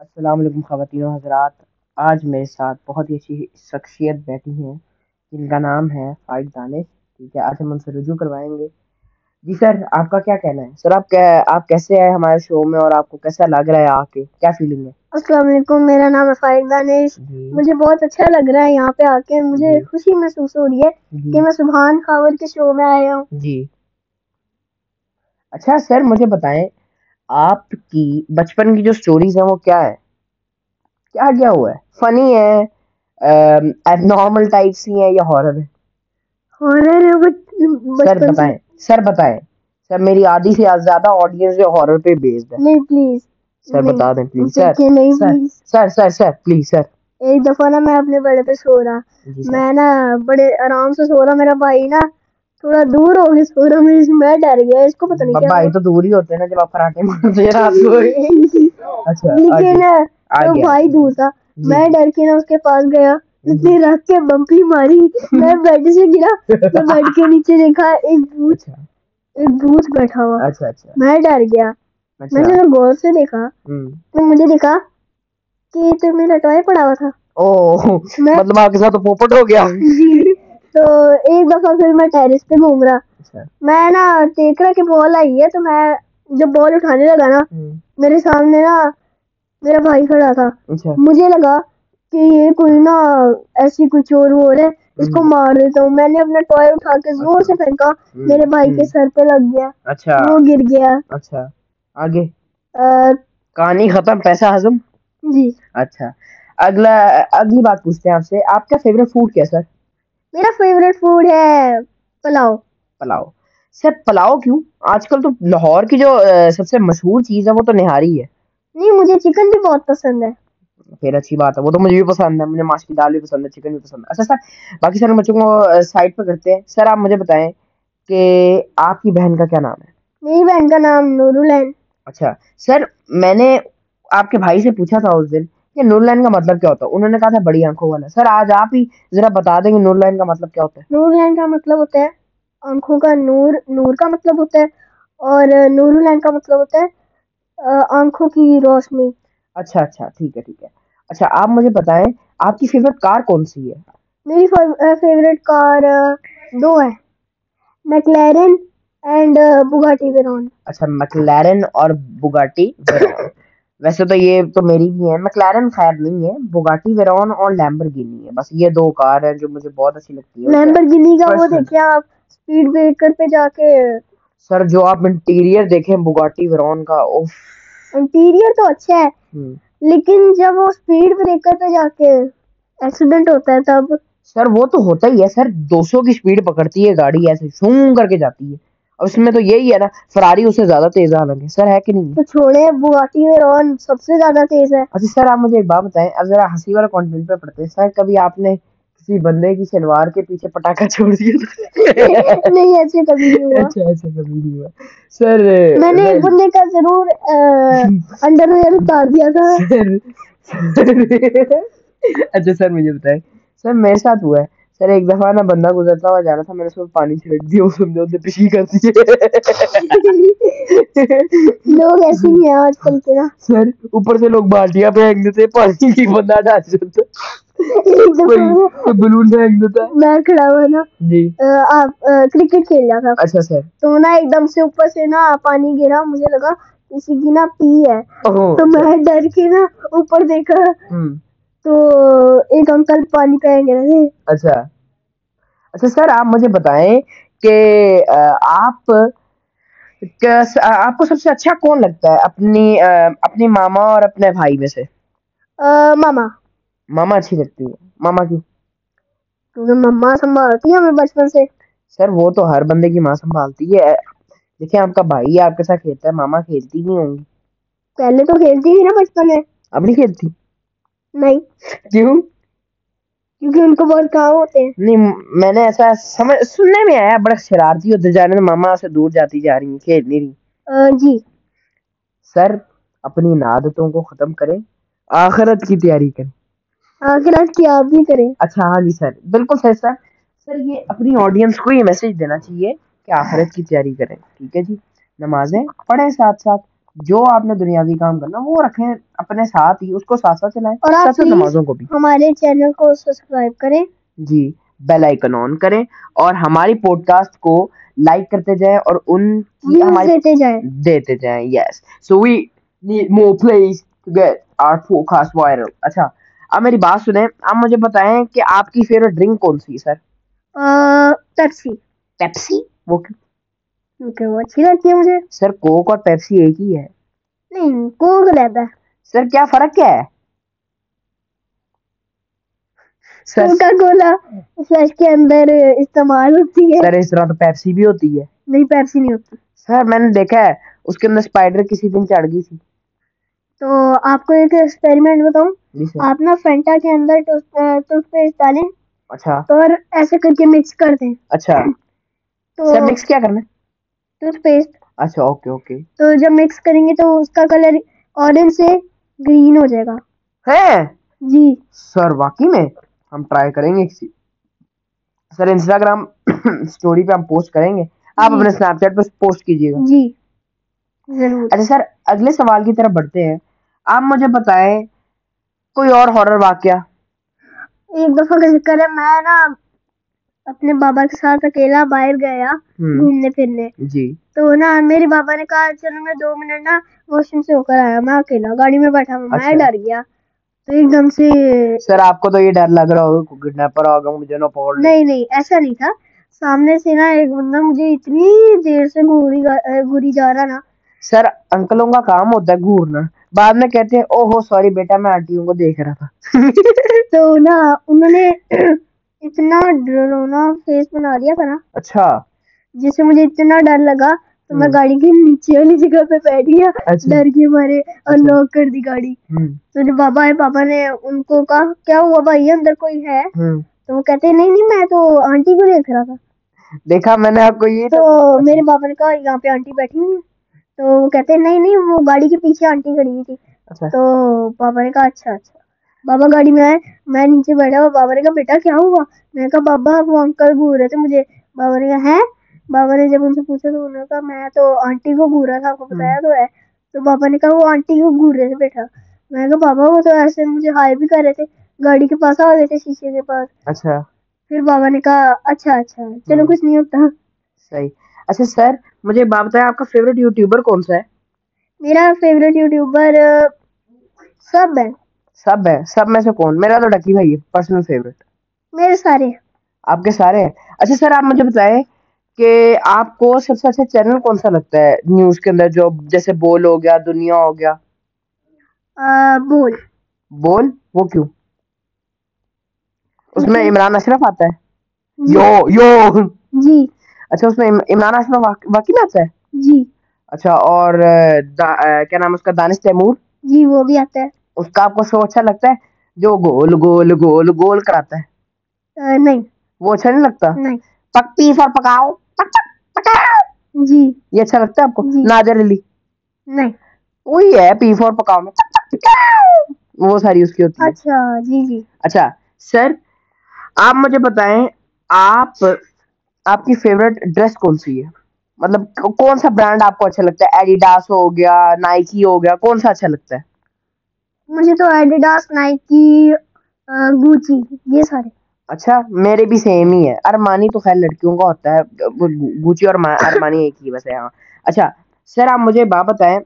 السلام علیکم خواتین و حضرات۔ آج میرے ساتھ بہت ہی اچھی شخصیت بیٹھی ہیں جن کا نام ہے فائد دانش۔ ٹھیک ہے آج ہم ان سے رجوع کروائیں گے۔ جی سر آپ کا کیا کہنا ہے؟ سر آپ آپ کیسے آئے ہمارے شو میں اور آپ کو کیسا لگ رہا ہے آ کے؟ کیا فیلنگ ہے؟ السلام علیکم میرا نام ہے فائد دانش۔ جی۔ مجھے بہت اچھا لگ رہا ہے یہاں پہ آ کے۔ مجھے جی۔ خوشی محسوس ہو رہی ہے جی۔ کہ میں سبحان خاور کے شو میں آیا ہوں۔ جی۔ اچھا سر مجھے بتائیں آپ کی بچپن کی جو سٹوریز ہیں وہ کیا ہے کیا کیا ہوا ہے؟ فنی ہے نارمل ٹائپ سی ہیں یا ہارر ہے ہارر ہے سر بتائیں سر بتائیں۔ سر میری آدھی سے زیادہ آڈینس جو ہارر پہ بیسڈ ہے۔ نہیں پلیز سر بتا دیں please sir sir sir sir please sir. ایک دفعہ نا میں اپنے بڑے پہ سو رہا۔ جی میں نا بڑے آرام سے سو رہا میرا بھائی نا تھوڑا دور ہو کے سو رہا میں میں ڈر گیا اس کو پتہ نہیں کیا بھائی تو دور ہی ہوتے ہیں نا جب آپ پراٹھے مارتے ہیں رات کو۔ اچھا لیکن تو بھائی دور تھا۔ جی، میں جی۔ ڈر کے نا اس کے پاس گیا۔ اس نے رکھ کے بمپی ماری۔ میں بیڈ سے گرا۔ میں بیڈ کے نیچے دیکھا ایک بھوت اچھا۔ ایک بھوت بیٹھا ہوا۔ اچھا اچھا۔ میں ڈر گیا۔ میں اچھا نے غور سے دیکھا۔ تو مجھے دیکھا کہ تو میرا ٹوائے پڑا ہوا تھا۔ او میں مطلب آپ کے ساتھ پوپٹ ہو گیا۔ جی۔ تو ایک دفعہ پھر میں ٹیرس پہ گھوم رہا۔ اچھا۔ میں نا دیکھ رہا کہ بال آئی ہے تو میں جب بال اٹھانے لگا نا۔ میرے سامنے نا میرا بھائی کھڑا تھا۔ اچھا۔ مجھے لگا کہ یہ کوئی نا ایسی کوئی چور ہو رہا ہے اس کو مار دیتا ہوں۔ میں نے اپنا ٹوائے اٹھا کے زور سے پھینکا میرے بھائی کے۔ سر پہ لگ گیا۔ اچھا۔ وہ گر گیا۔ اچھا۔ آگے۔ کہانی ختم۔ پیسہ ہضم۔ جی۔ اچھا۔ اگلا اگلی بات پوچھتے ہیں آپ سے۔ آپ کا فیوریٹ فوڈ کیا سر میرا فیوریٹ فوڈ ہے پلاؤ۔ پلاؤ۔ سر پلاؤ کیوں؟ آج کل تو لاہور کی جو سب سے مشہور چیز ہے وہ تو نہاری ہے۔ نہیں مجھے چکن بھی بہت پسند ہے۔ پھر اچھی بات ہے وہ تو مجھے بھی پسند ہے مجھے ماش کی دال بھی پسند ہے چکن بھی پسند ہے۔ اچھا سر باقی سارے بچوں کو سائڈ پہ کرتے ہیں۔ سر آپ مجھے بتائیں کہ آپ کی بہن کا کیا نام ہے؟ میری بہن کا نام نور العین اچھا سر میں نے آپ کے بھائی سے پوچھا تھا اس دن کہ نور لائن کا مطلب کیا ہوتا ہے؟ انہوں نے کہا تھا بڑی آنکھوں والا۔ سر آج آپ ہی ذرا بتا دیں کہ نور لائن کا مطلب کیا ہوتا ہے۔ نور العین کا مطلب ہوتا ہے آنکھوں کا نور نور کا مطلب ہوتا ہے اور نور العین کا مطلب ہوتا ہے آنکھوں کی روشنی۔ اچھا اچھا ٹھیک ہے ٹھیک ہے۔ اچھا آپ مجھے بتائیں آپ کی فیوریٹ کار کون سی ہے؟ میری فیوریٹ کار دو ہے میکلارن اینڈ بگاٹی ویرون اچھا مکلارن اور بگاٹی ویرون ویسے تو یہ تو میری بھی ہے مکلارن خیر نہیں ہے بگاٹی ویرون اور لیمبرگینی ہے بس یہ دو کار ہیں جو مجھے بہت اچھی لگتی ہے لیمبرگینی کا وہ. دیکھیں آپ اسپیڈ بریکر پہ جا کے۔ سر جو آپ انٹیریئر دیکھیں بگاٹی ویرون کا اوف۔ انٹیریئر تو اچھا ہے۔ لیکن جب وہ اسپیڈ بریکر پہ جا کے ایکسیڈنٹ ہوتا ہے تب۔ سر وہ تو ہوتا ہی ہے سر۔ دو سو کی سپیڈ پکڑتی ہے گاڑی ایسے شوں کر کے جاتی ہے۔ اس میں تو یہی ہے نا فراری اس سے زیادہ تیز حالانکہ سر ہے کہ نہیں؟ تو چھوڑے بگاٹی ویرون سب سے زیادہ تیز ہے۔ اچھا سر آپ مجھے ایک بات بتائیں اب ذرا ہنسی والا کانٹینٹ پہ پڑتے ہیں۔ سر کبھی آپ نے کسی بندے کی شلوار کے پیچھے پٹاخہ چھوڑ دیا؟ نہیں ایسے کبھی نہیں ہوا۔ اچھا ایسا کبھی نہیں ہوا۔ سر میں نے ایک بندے کا ضرور انڈر ویئر اتار دیا تھا۔ اچھا سر مجھے بتائیں۔ سر میرے ساتھ ہوا ہے۔ سر ایک دفعہ نا بندہ گزرتا ہوا جا رہا تھا میں نے اس کو پانی چھڑک دیا اس نے اسے پشی کر دی۔ لوگ ایسے ہی ہیں آج کل کے نا۔ سر اوپر سے لوگ بالٹیاں پھینک دیتے پانی کی بندہ ڈال دیتا کوئی بلون پھینک دیتا میں کھڑا ہوا نا جی۔ آپ کرکٹ کھیل رہا تھا۔ اچھا سر۔ تو نا ایک دم سے اوپر سے نا پانی گرا مجھے لگا کسی کی نا پی ہے۔ تو میں ڈر کے نا اوپر دیکھا۔ تو ایک انکل پانی پھینک رہے۔ تھے اچھا۔ اچھا سر آپ مجھے بتائیں کہ آپ آپ کو سب سے اچھا کون لگتا ہے اپنی اپنی ماما اور اپنے بھائی میں سے؟ ماما۔ ماما اچھی لگتی ہے۔ ماما کی؟ کیونکہ مما سنبھالتی ہے ہمیں بچپن سے۔ سر وہ تو ہر بندے کی ماں سنبھالتی ہے۔ دیکھیں آپ کا بھائی آپ کے ساتھ کھیلتا ہے ماما کھیلتی نہیں ہوں گی۔ پہلے تو کھیلتی تھی نا بچپن میں۔ اب نہیں کھیلتی؟ نہیں۔ کیوں؟ کیونکہ ان کو بہت کام ہوتے ہیں۔ نہیں میں نے ایسا سمجھ سننے میں آیا بڑا شرارتی ہوتے جا رہے ہیں ماما سے دور جاتی جا رہی ہیں کھیل نہیں رہی۔ جی۔ سر اپنی ان عادتوں کو ختم کریں آخرت کی تیاری کریں۔ آخر آج کی آپ بھی کریں۔ اچھا ہاں جی سر بالکل سر سر۔ سر یہ اپنی آڈینس کو یہ میسج دینا چاہیے کہ آخرت کی تیاری کریں۔ ٹھیک ہے جی نمازیں پڑھیں ساتھ ساتھ۔ جو آپ نے دنیاوی کام کرنا وہ رکھیں اپنے ساتھ ہی اس کو ساتھ ساتھ چلائیں اور آپ نمازوں کو بھی۔ ہمارے چینل کو سبسکرائب کریں۔ جی بیل آئکن آن کریں اور ہماری پوڈ کاسٹ کو لائک کرتے جائیں اور ان کی ہماری دیتے جائیں۔ دیتے جائیں yes so we need more plays to get our podcast viral اچھا اب میری بات سنیں آپ مجھے بتائیں کہ آپ کی فیوریٹ ڈرنک کون سی ہے سر پیپسی پیپسی وہ کیونکہ وہ اچھی لگتی ہے مجھے سر کوک اور پیپسی ایک ہی ہے نہیں کوک رہتا ہے سر کیا فرق کیا ہے کوکا کولا فلیش کے اندر استعمال ہوتی ہے سر اس طرح تو پیپسی بھی ہوتی ہے نہیں پیپسی نہیں ہوتی سر میں نے دیکھا ہے اس کے اندر اسپائڈر کسی دن چڑھ گئی تھی تو آپ کو ایک ایکسپیریمنٹ بتاؤں آپ نا فینٹا کے اندر ٹوتھ پیسٹ ڈالیں اچھا اور ایسے کر کے مکس کر دیں اچھا تو سر مکس کیا کرنا ہے ٹوتھ پیسٹ اچھا اوکے اوکے تو جب مکس کریں گے تو اس کا کلر اورنج سے گرین ہو جائے گا۔ ہے؟ جی۔ سر واقعی میں ہم ٹرائی کریں گے کسی۔ سر انسٹاگرام اسٹوری پہ ہم پوسٹ کریں گے۔ آپ جی۔ اپنے اسنیپ چیٹ پہ پوسٹ کیجیے گا۔ جی۔ ضرور۔ اچھا سر اگلے سوال کی طرف بڑھتے ہیں۔ آپ مجھے بتائیں کوئی اور ہارر واقعہ؟ ایک دفعہ کا ذکر ہے میں نا اپنے بابا کے ساتھ اکیلا باہر گیا گھومنے پھرنے۔ جی۔ تو نا میرے بابا نے کہا چلو میں دو منٹ نا واش روم سے ہو کر آیا میں اکیلا گاڑی میں بیٹھا ہوں میں اچھا۔ ڈر گیا۔ تو ایک دم سے سر آپ کو تو یہ ڈر لگ رہا ہوگا کڈنیپر ہوگا مجھے نہ پکڑ نہیں نہیں ایسا نہیں تھا۔ سامنے سے نا ایک بندہ مجھے اتنی دیر سے گھوری جا رہا نا۔ سر انکلوں کا کام ہوتا ہے گھورنا۔ بعد میں کہتے ہیں او ہو سوری بیٹا میں آنٹیوں کو دیکھ رہا تھا۔ تو نا انہوں نے اتنا ڈرونا فیس بنا دیا تھا نا۔ اچھا۔ جس سے مجھے اتنا ڈر لگا تو میں۔ گاڑی کے نیچے والی جگہ پہ بیٹھ گیا اچھا۔ ڈر کے مارے اور اچھا۔ لاک کر دی گاڑی۔ تو جب بابا آئے پاپا نے ان کو کہا کیا ہوا بھائی اندر کوئی ہے۔ تو وہ کہتے نہیں نہیں میں تو آنٹی کو دیکھ رہا تھا۔ دیکھا میں نے آپ کو یہ تو میرے پاپا نے کہا یہاں پہ آنٹی بیٹھی ہوئی ہے تو وہ کہتے نہیں نہیں وہ گاڑی کے پیچھے آنٹی کھڑی ہوئی تھی۔ اچھا۔ تو پاپا نے کہا اچھا اچھا۔ بابا گاڑی میں آئے میں نیچے بیٹھا ہوا بابا نے کہا بیٹا کیا ہوا میں نے کہا بابا وہ انکل گھور رہے تھے مجھے بابا نے کہا ہے بابا نے جب ان سے پوچھا تو انہوں نے کہا میں تو آنٹی کو گھورا تھا آپ کو بتایا تو ہے تو بابا نے کہا وہ آنٹی کو گھور رہے تھے بیٹا میں نے کہا بابا وہ تو ایسے مجھے ہائے بھی کر رہے تھے گاڑی کے پاس آ گئے تھے شیشے کے پاس اچھا پھر بابا نے کہا اچھا اچھا چلو۔ کچھ نہیں ہوتا صحیح اچھا سر مجھے بات بتائیں آپ کا فیوریٹ یوٹیوبر کون سا ہے میرا فیوریٹ یوٹیوبر سب ہے سب ہے سب میں سے کون؟ میرا تو ڈکی بھائی ہے پرسنل فیوریٹ میرے سارے۔ آپ کے سارے ہیں؟ اچھا سر آپ مجھے بتائیں کہ آپ کو سب سے اچھا چینل کون سا لگتا ہے نیوز کے اندر جو جیسے بول ہو گیا دنیا ہو گیا؟ بول۔ بول؟ وہ کیوں؟ اس میں عمران اشرف آتا ہے؟ جی۔ You you. جی۔ اچھا اس میں عم- عمران اشرف واق- واقعی میں آتا ہے؟ جی۔ اچھا اور کیا نام اس کا؟ دانش تیمور؟ جی وہ بھی آتا ہے۔ اس کا آپ کو شو اچھا لگتا ہے؟ جو گول گول گول گول کراتا ہے۔ نہیں۔ وہ اچھا نہیں لگتا؟ نہیں۔ پک پیس اور پکاؤ۔ پک پک پکاؤ۔ جی۔ یہ اچھا لگتا ہے آپ کو؟ جی۔ نادر علی۔ نہیں۔ وہی ہے پی فور پکاؤ میں۔ وہ ساری اس کی ہوتی ہے۔ اچھا جی جی۔ اچھا سر آپ مجھے بتائیں آپ آپ کی فیوریٹ ڈریس کون سی ہے؟ مطلب کو- کون سا برانڈ آپ کو اچھا لگتا ہے؟ ایڈیڈاس ہو گیا نائکی ہو گیا کون سا اچھا لگتا ہے؟ مجھے تو ایڈیڈاس نائکی گوچی یہ سارے۔ اچھا میرے بھی سیم ہی ہے۔ ارمانی تو خیر لڑکیوں کا ہوتا ہے۔ گوچی اور ما- ارمانی ایک ہی بس ہے ہاں۔ اچھا سر آپ مجھے بات بتائیں۔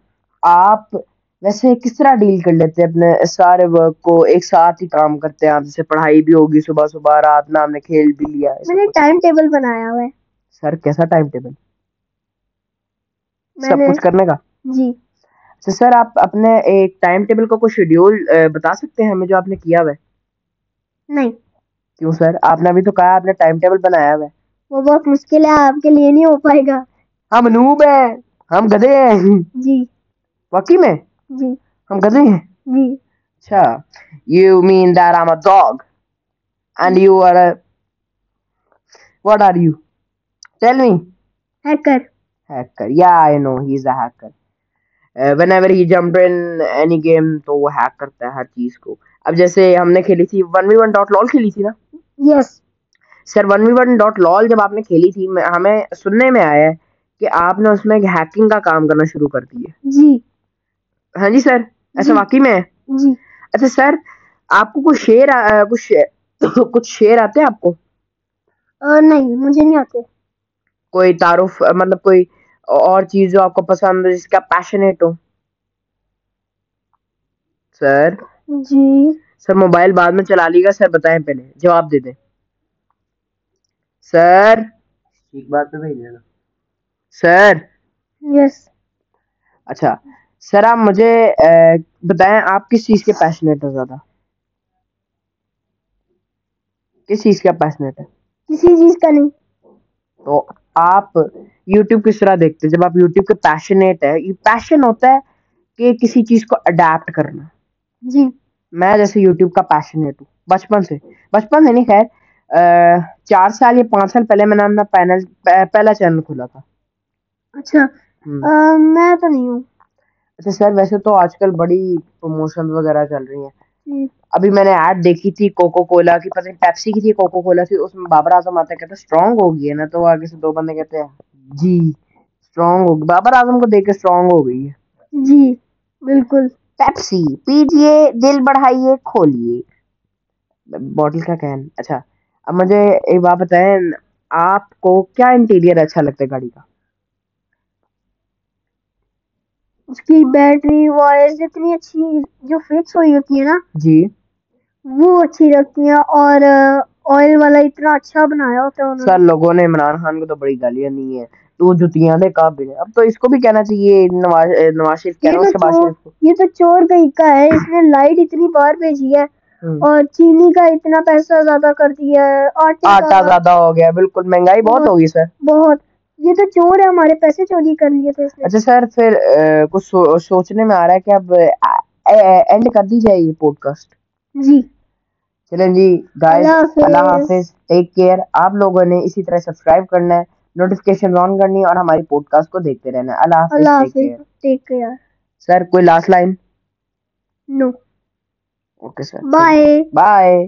آپ ویسے کس طرح ڈیل کر لیتے ہیں اپنے سارے ورک کو؟ ایک ساتھ ہی کام کرتے ہیں آپ جیسے پڑھائی بھی ہوگی صبح صبح رات میں آپ نے کھیل بھی لیا میں نے ٹائم ٹیبل بنایا ہوا ہے۔ سر کیسا ٹائم ٹیبل سب کچھ کرنے کا؟ جی۔ تو سر آپ اپنے ایک ٹائم ٹیبل کا کوئی شیڈیول بتا سکتے ہیں ہمیں جو آپ نے کیا ہوا ہے؟ نہیں۔ کیوں سر؟ آپ نے ابھی تو کہا آپ نے ٹائم ٹیبل بنایا ہوا ہے۔ وہ بہت مشکل ہے آپ کے لیے نہیں ہو پائے گا۔ ہم نوب ہیں ہم گدے ہیں۔ جی۔ واقعی میں؟ جی۔ ہم گدے ہیں؟ جی۔ اچھا۔ You mean that I am a dog and you are what are you tell me hacker hacker. Yeah i know. He's a hacker. Uh, whenever he jumped in any game تو وہ ہیک کرتا ہے ہر چیز کو. اب جیسے ہم نے کھیلی تھی ون وی ون ڈاٹ لال کھیلی تھی نا? Yes sir one v one dot لال جب آپ نے کھیلی تھی میں- ہمیں سننے میں آیا ہے کہ آپ نے اس میں ہیکنگ کا کام کرنا شروع کر دیے جی. ہاں جی سر؟ ایسا جی. واقعی میں؟ ہے جی. اچھا سر آپ کو کچھ شعر کچھ کچھ شعر آتے ہیں آپ کو؟ نہیں مجھے نہیں آتے. کوئی تعارف مطلب کوئی اور چیز جو آپ کو پسند ہو جس کا پیشنیٹ ہو۔ سر؟ جی۔ سر موبائل بعد میں چلا لیے گا سر بتائیں پہلے جواب دے دیں۔ سر؟ ایک بات تو بھیج دینا۔ سر؟ یس۔ اچھا۔ سر آپ مجھے بتائیں آپ کس چیز کے پیشنیٹ ہو زیادہ؟ کس چیز کا پیشنیٹ ہے کسی چیز کا نہیں۔ تو آپ یوٹیوب کس طرح دیکھتے ہیں؟ جب آپ یوٹیوب کے پیشنیٹ ہے یہ پیشن ہوتا ہے کہ کسی چیز کو اڈیپٹ کرنا۔ جی۔ میں جیسے یوٹیوب کا پیشنیٹ ہوں بچپن سے۔ بچپن سے نہیں خیر چار سال یا پانچ سال پہلے میں نے اپنا پینل پہلا چینل کھولا تھا۔ اچھا۔ میں تو نہیں ہوں۔ اچھا سر ویسے تو آج کل بڑی پروموشن وغیرہ چل رہی ہیں۔ ابھی میں نے ایڈ دیکھی تھی کوکو کولا کی پتہ نہیں پیپسی کی تھی کوکو کولا تھی اس میں بابر اعظم آتا ہے کہتا اسٹرانگ ہوگی ہے نا تو آگے سے دو بندے کہتے ہیں جی اسٹرانگ ہوگی۔ بابر اعظم کو دیکھ کے اسٹرانگ ہو گئی ہے۔ جی بالکل۔ پیپسی پیجئے دل بڑھائیے کھولیے بوٹل کا کین۔ اچھا اب مجھے ایک بات بتائیں آپ کو کیا انٹیریئر اچھا لگتا ہے گاڑی کا؟ اس کی بیٹری وائرز اتنی اچھی جو فکس ہوئی ہوتی ہے نا جی۔ وہ اچھی لگتی ہیں اور آئل والا اتنا اچھا بنایا ہوتا ہے انہوں سر لوگوں نے عمران خان کو تو بڑی گالیاں نہیں ہے تو جتیاں دے قابل ہے اب تو اس کو بھی کہنا چاہیے نواز شریف کہہ یہ رہا ہوں تو شباز چور شریف کو۔ یہ تو چور طریقہ ہے اس نے لائٹ اتنی بار بھیجی ہے ہم۔ اور چینی کا اتنا پیسہ زیادہ کر دیا ہے آٹے آٹا کا زیادہ ہو گیا بالکل مہنگائی بہت ہوگی سر۔ بہت۔ یہ تو چور ہے ہمارے پیسے چوری کر لیے تھے اس نے۔ اچھا سر پھر کچھ سو- سوچنے میں آ رہا ہے کہ اب اینڈ کر دی جائے یہ پوڈ کاسٹ جی۔ چلیں جی گائز اللہ حافظ۔ ٹیک کیئر آپ لوگوں نے اسی طرح سبسکرائب کرنا ہے نوٹیفکیشن آن کرنی ہے اور ہماری پوڈ کاسٹ کو دیکھتے رہنا ہے۔ اللہ حافظ ٹیک کیئر سر کوئی last line no okay sir bye bye